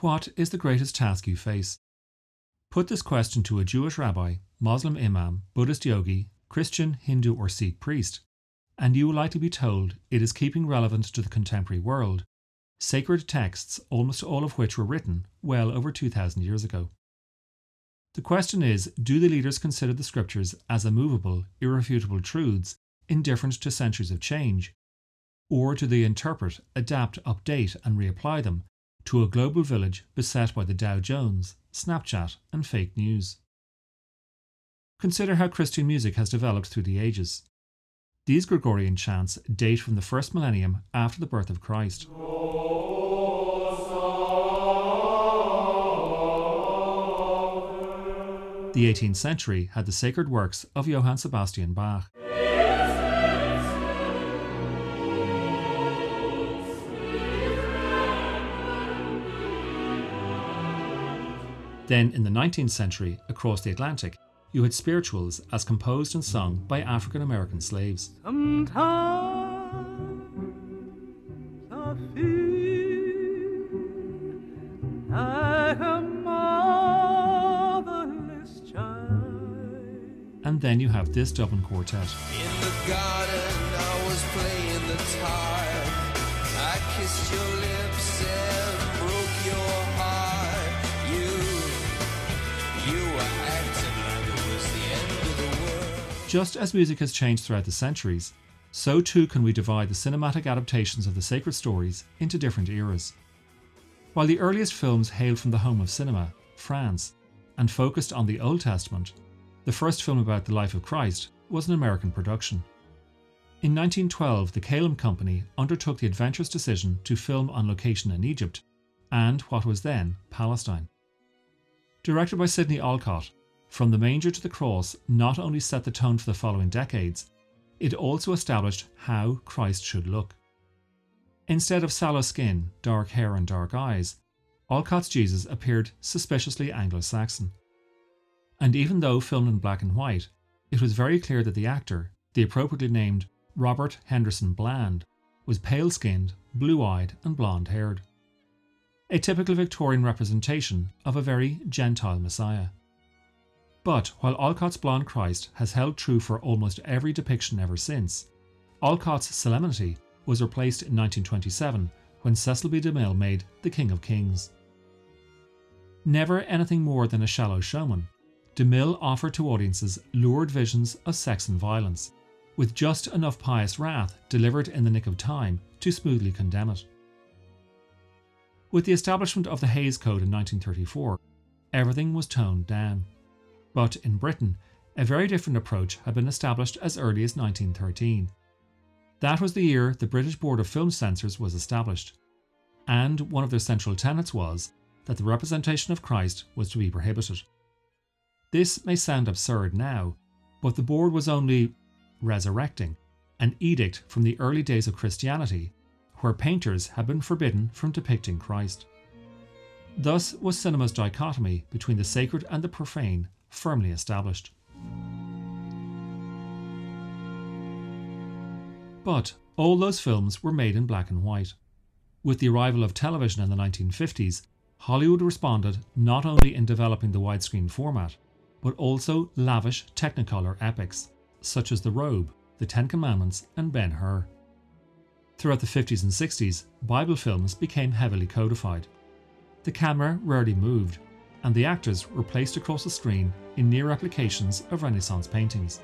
What is the greatest task you face? Put this question to a Jewish rabbi, Muslim imam, Buddhist yogi, Christian, Hindu, or Sikh priest, and you will likely be told it is keeping relevant to the contemporary world, sacred texts, almost all of which were written well over 2,000 years ago. The question is do the leaders consider the scriptures as immovable, irrefutable truths indifferent to centuries of change? Or do they interpret, adapt, update, and reapply them to a global village beset by the Dow Jones, Snapchat, and fake news? Consider how Christian music has developed through the ages. These Gregorian chants date from the first millennium after the birth of Christ. The 18th century had the sacred works of Johann Sebastian Bach. Then, in the 19th century, across the Atlantic, you had spirituals as composed and sung by African American slaves. And then you have this Dublin quartet. In the garden, I was playing the I Just as music has changed throughout the centuries, so too can we divide the cinematic adaptations of the sacred stories into different eras. While the earliest films hailed from the home of cinema, France, and focused on the Old Testament, the first film about the life of Christ, was an American production. In 1912, the Kalem Company undertook the adventurous decision to film on location in Egypt and what was then Palestine. Directed by Sidney Olcott, From the Manger to the Cross not only set the tone for the following decades, it also established how Christ should look. Instead of sallow skin, dark hair, and dark eyes, Olcott's Jesus appeared suspiciously Anglo Saxon and even though filmed in black and white, it was very clear that the actor, the appropriately named Robert Henderson Bland, was pale skinned, blue eyed, and blonde haired. A typical Victorian representation of a very Gentile Messiah. But while Olcott's Blonde Christ has held true for almost every depiction ever since, Olcott's solemnity was replaced in 1927 when Cecil B. DeMille made The King of Kings. Never anything more than a shallow showman, DeMille offered to audiences lurid visions of sex and violence, with just enough pious wrath delivered in the nick of time to smoothly condemn it. With the establishment of the Hays Code in 1934, everything was toned down. But in Britain, a very different approach had been established as early as 1913. That was the year the British Board of Film Censors was established, and one of their central tenets was that the representation of Christ was to be prohibited. This may sound absurd now, but the board was only resurrecting an edict from the early days of Christianity, where painters had been forbidden from depicting Christ. Thus was cinema's dichotomy between the sacred and the profane firmly established. But all those films were made in black and white. With the arrival of television in the 1950s, Hollywood responded not only in developing the widescreen format, but also lavish Technicolor epics, such as The Robe, The Ten Commandments, and Ben Hur. Throughout the 50s and 60s, Bible films became heavily codified. The camera rarely moved, and the actors were placed across the screen in near replications of Renaissance paintings.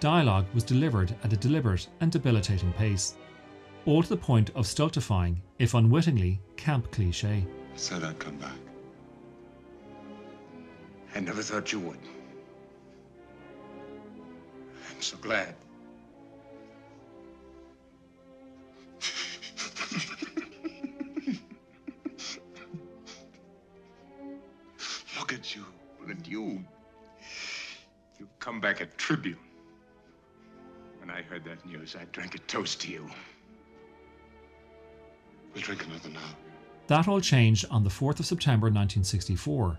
Dialogue was delivered at a deliberate and debilitating pace, all to the point of stultifying, if unwittingly, camp cliche. I said I'd come back. I never thought you would. I'm so glad. You. You come back a tribune. When I heard that news, I drank a toast to you. We'll drink another now. That all changed on the 4th of September 1964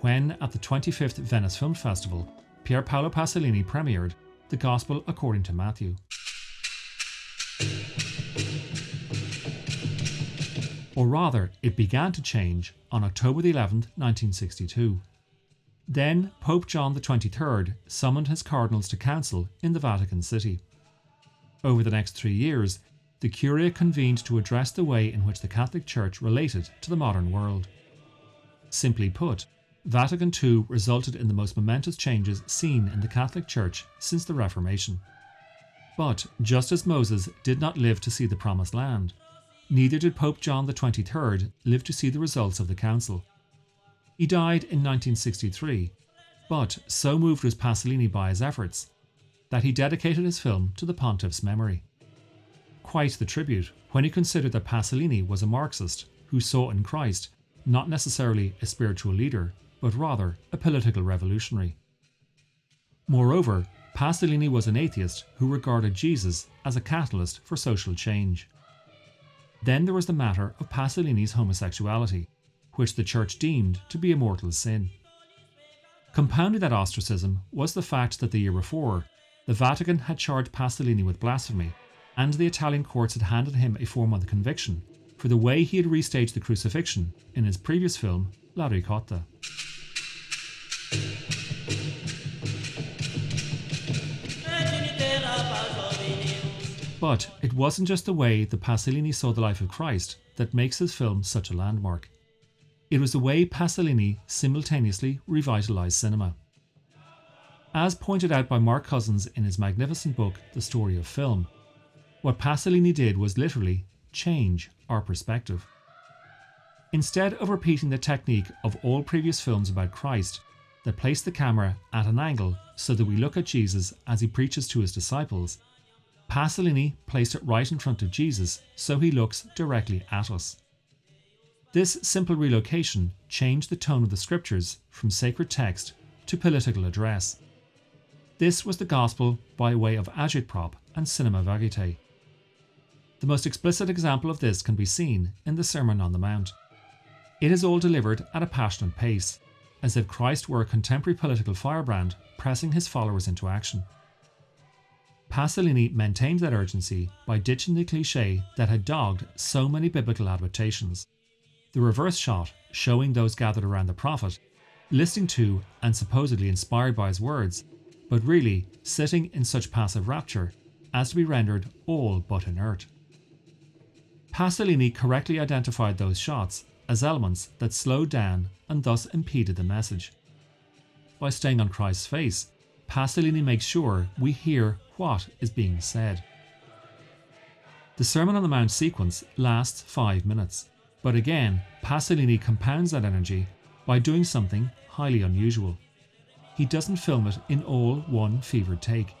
when, at the 25th Venice Film Festival, Pier Paolo Pasolini premiered The Gospel According to Matthew. or rather, it began to change on October 11, 1962. Then Pope John XXIII summoned his cardinals to council in the Vatican City. Over the next three years, the Curia convened to address the way in which the Catholic Church related to the modern world. Simply put, Vatican II resulted in the most momentous changes seen in the Catholic Church since the Reformation. But just as Moses did not live to see the Promised Land, neither did Pope John XXIII live to see the results of the Council. He died in 1963, but so moved was Pasolini by his efforts that he dedicated his film to the pontiff's memory. Quite the tribute when he considered that Pasolini was a Marxist who saw in Christ not necessarily a spiritual leader, but rather a political revolutionary. Moreover, Pasolini was an atheist who regarded Jesus as a catalyst for social change. Then there was the matter of Pasolini's homosexuality, which the Church deemed to be a mortal sin. Compounding that ostracism was the fact that the year before, the Vatican had charged Pasolini with blasphemy, and the Italian courts had handed him a four month conviction for the way he had restaged the crucifixion in his previous film, La Ricotta. But it wasn't just the way that Pasolini saw the life of Christ that makes his film such a landmark. It was the way Pasolini simultaneously revitalized cinema. As pointed out by Mark Cousins in his magnificent book, The Story of Film, what Pasolini did was literally change our perspective. Instead of repeating the technique of all previous films about Christ that place the camera at an angle so that we look at Jesus as he preaches to his disciples, Pasolini placed it right in front of Jesus so he looks directly at us. This simple relocation changed the tone of the scriptures from sacred text to political address. This was the gospel by way of agitprop and cinema verite. The most explicit example of this can be seen in the Sermon on the Mount. It is all delivered at a passionate pace, as if Christ were a contemporary political firebrand pressing his followers into action. Pasolini maintained that urgency by ditching the cliche that had dogged so many biblical adaptations. The reverse shot, showing those gathered around the prophet, listening to and supposedly inspired by his words, but really sitting in such passive rapture as to be rendered all but inert. Pasolini correctly identified those shots as elements that slowed down and thus impeded the message. By staying on Christ's face, Pasolini makes sure we hear what is being said. The Sermon on the Mount sequence lasts five minutes, but again, Pasolini compounds that energy by doing something highly unusual. He doesn't film it in all one fevered take.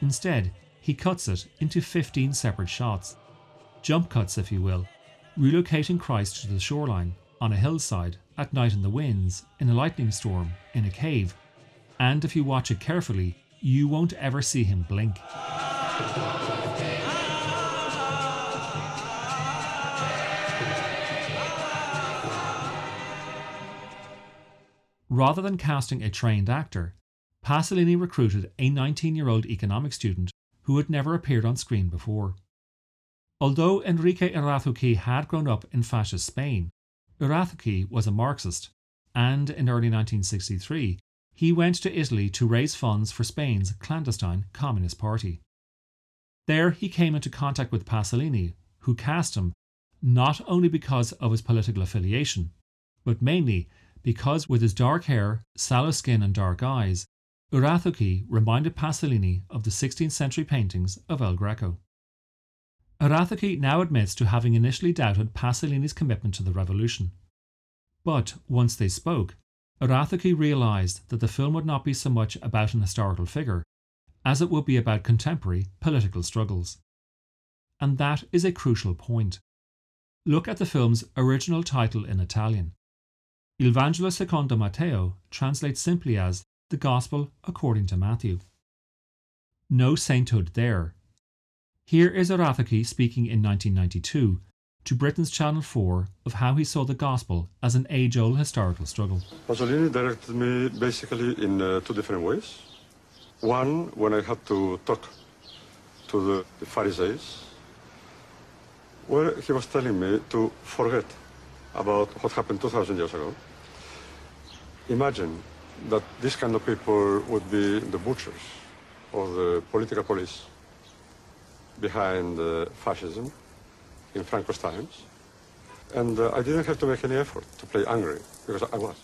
Instead, he cuts it into 15 separate shots, jump cuts, if you will, relocating Christ to the shoreline, on a hillside, at night in the winds, in a lightning storm, in a cave, and if you watch it carefully, you won't ever see him blink. Rather than casting a trained actor, Pasolini recruited a 19 year old economics student who had never appeared on screen before. Although Enrique Irazoqui had grown up in fascist Spain, Irazoqui was a Marxist, and in early 1963 he went to Italy to raise funds for Spain's clandestine Communist Party. There he came into contact with Pasolini, who cast him not only because of his political affiliation, but mainly because with his dark hair, sallow skin, and dark eyes, Irazoqui reminded Pasolini of the 16th century paintings of El Greco. Irazoqui now admits to having initially doubted Pasolini's commitment to the revolution. But once they spoke, Irazoqui realised that the film would not be so much about an historical figure as it would be about contemporary political struggles. And that is a crucial point. Look at the film's original title in Italian. Il Vangelo secondo Matteo translates simply as the Gospel according to Matthew. No sainthood there. Here is Irazoqui speaking in 1992 to Britain's Channel 4 of how he saw the gospel as an age old historical struggle. Pasolini directed me basically in uh, two different ways. One, when I had to talk to the, the Pharisees, where he was telling me to forget about what happened 2,000 years ago. Imagine that these kind of people would be the butchers or the political police behind uh, fascism in Franco's times. And uh, I didn't have to make any effort to play angry, because I was.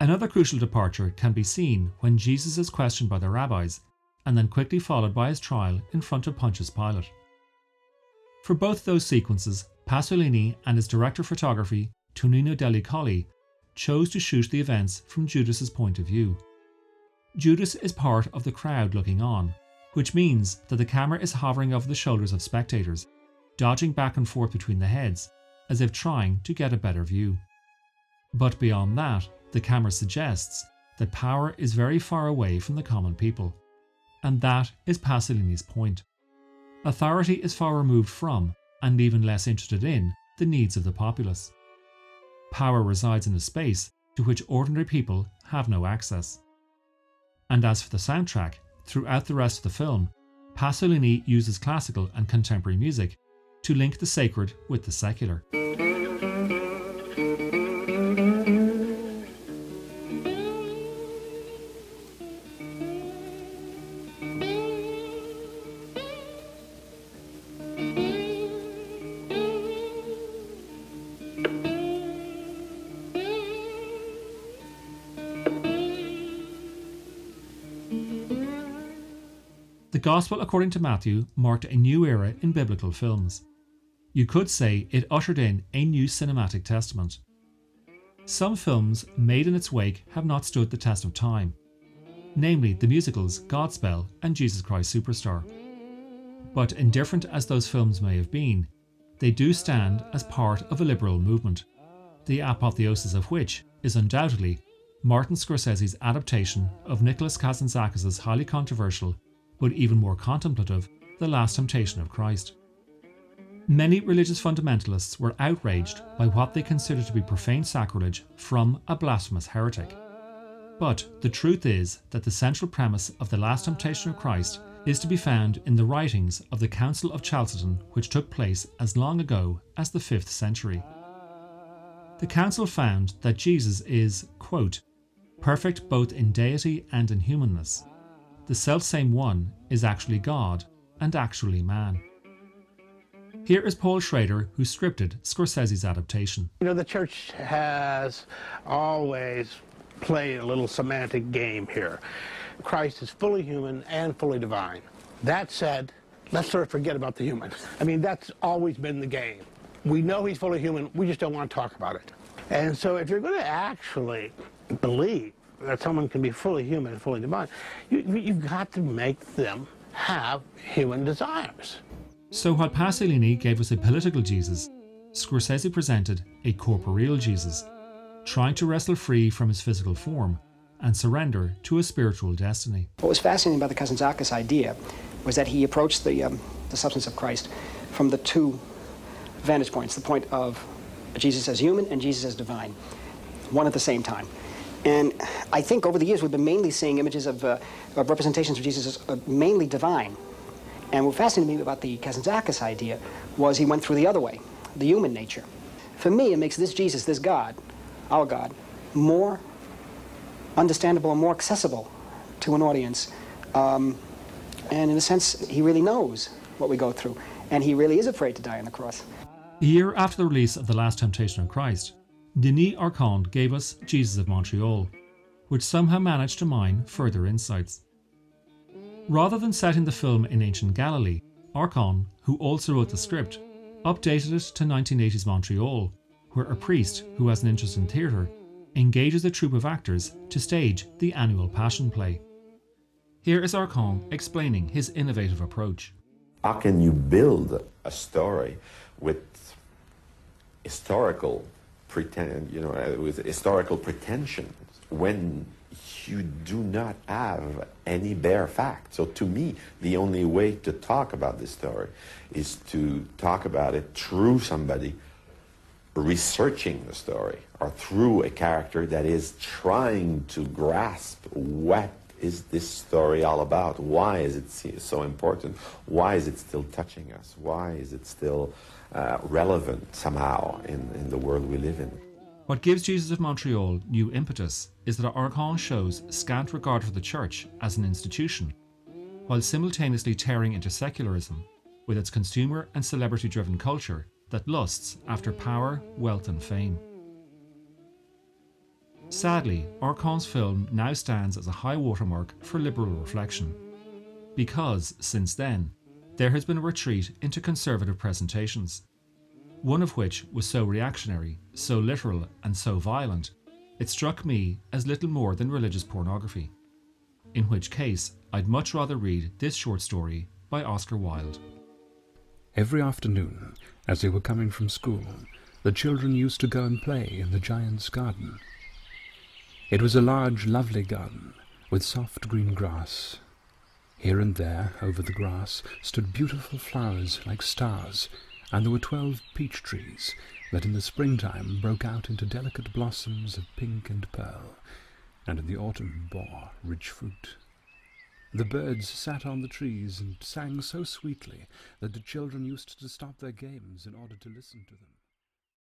Another crucial departure can be seen when Jesus is questioned by the rabbis and then quickly followed by his trial in front of Pontius Pilate. For both those sequences, Pasolini and his director of photography, Tonino Delli Colli, chose to shoot the events from Judas's point of view. Judas is part of the crowd looking on, which means that the camera is hovering over the shoulders of spectators, dodging back and forth between the heads, as if trying to get a better view. But beyond that, the camera suggests that power is very far away from the common people. And that is Pasolini's point. Authority is far removed from, and even less interested in, the needs of the populace. Power resides in a space to which ordinary people have no access. And as for the soundtrack, throughout the rest of the film, Pasolini uses classical and contemporary music to link the sacred with the secular. Gospel according to Matthew marked a new era in biblical films. You could say it ushered in a new cinematic testament. Some films made in its wake have not stood the test of time, namely the musicals Godspell and Jesus Christ Superstar. But indifferent as those films may have been, they do stand as part of a liberal movement, the apotheosis of which is undoubtedly Martin Scorsese's adaptation of Nicholas Kazantzakis' highly controversial but even more contemplative The Last Temptation of Christ. Many religious fundamentalists were outraged by what they considered to be profane sacrilege from a blasphemous heretic. But the truth is that the central premise of The Last Temptation of Christ is to be found in the writings of the Council of Chalcedon, which took place as long ago as the 5th century. The council found that Jesus is, quote, perfect both in deity and in humanness. The selfsame one is actually God and actually man. Here is Paul Schrader, who scripted Scorsese's adaptation. You know, the church has always played a little semantic game here. Christ is fully human and fully divine. That said, let's sort of forget about the human. I mean, that's always been the game. We know he's fully human, we just don't want to talk about it. And so if you're going to actually believe that someone can be fully human and fully divine, you, you've got to make them have human desires. So while Pasolini gave us a political Jesus, Scorsese presented a corporeal Jesus, trying to wrestle free from his physical form and surrender to a spiritual destiny. What was fascinating about the Kazantzakis idea was that he approached the, um, the substance of Christ from the two vantage points the point of Jesus as human and Jesus as divine, one at the same time. And I think over the years we've been mainly seeing images of, uh, of representations of Jesus as uh, mainly divine. And what fascinated me about the Kazantzakis idea was he went through the other way, the human nature. For me, it makes this Jesus, this God, our God, more understandable and more accessible to an audience. Um, and in a sense, he really knows what we go through. And he really is afraid to die on the cross. A year after the release of The Last Temptation of Christ, Denis Arcand gave us Jesus of Montreal, which somehow managed to mine further insights. Rather than setting the film in ancient Galilee, Arcand, who also wrote the script, updated it to 1980s Montreal, where a priest who has an interest in theatre engages a troupe of actors to stage the annual Passion Play. Here is Arcand explaining his innovative approach. How can you build a story with historical pretend, you know, uh, with historical pretensions when you do not have any bare facts. So to me, the only way to talk about this story is to talk about it through somebody researching the story or through a character that is trying to grasp what is this story all about? Why is it so important? Why is it still touching us? Why is it still uh, relevant somehow in, in the world we live in? What gives Jesus of Montreal new impetus is that Arcand shows scant regard for the church as an institution, while simultaneously tearing into secularism with its consumer and celebrity driven culture that lusts after power, wealth, and fame. Sadly, Arcand's film now stands as a high watermark for liberal reflection. Because, since then, there has been a retreat into conservative presentations, one of which was so reactionary, so literal, and so violent, it struck me as little more than religious pornography. In which case, I'd much rather read this short story by Oscar Wilde. Every afternoon, as they were coming from school, the children used to go and play in the giant's garden. It was a large, lovely garden, with soft green grass. Here and there, over the grass, stood beautiful flowers like stars, and there were twelve peach trees that in the springtime broke out into delicate blossoms of pink and pearl, and in the autumn bore rich fruit. The birds sat on the trees and sang so sweetly that the children used to stop their games in order to listen to them.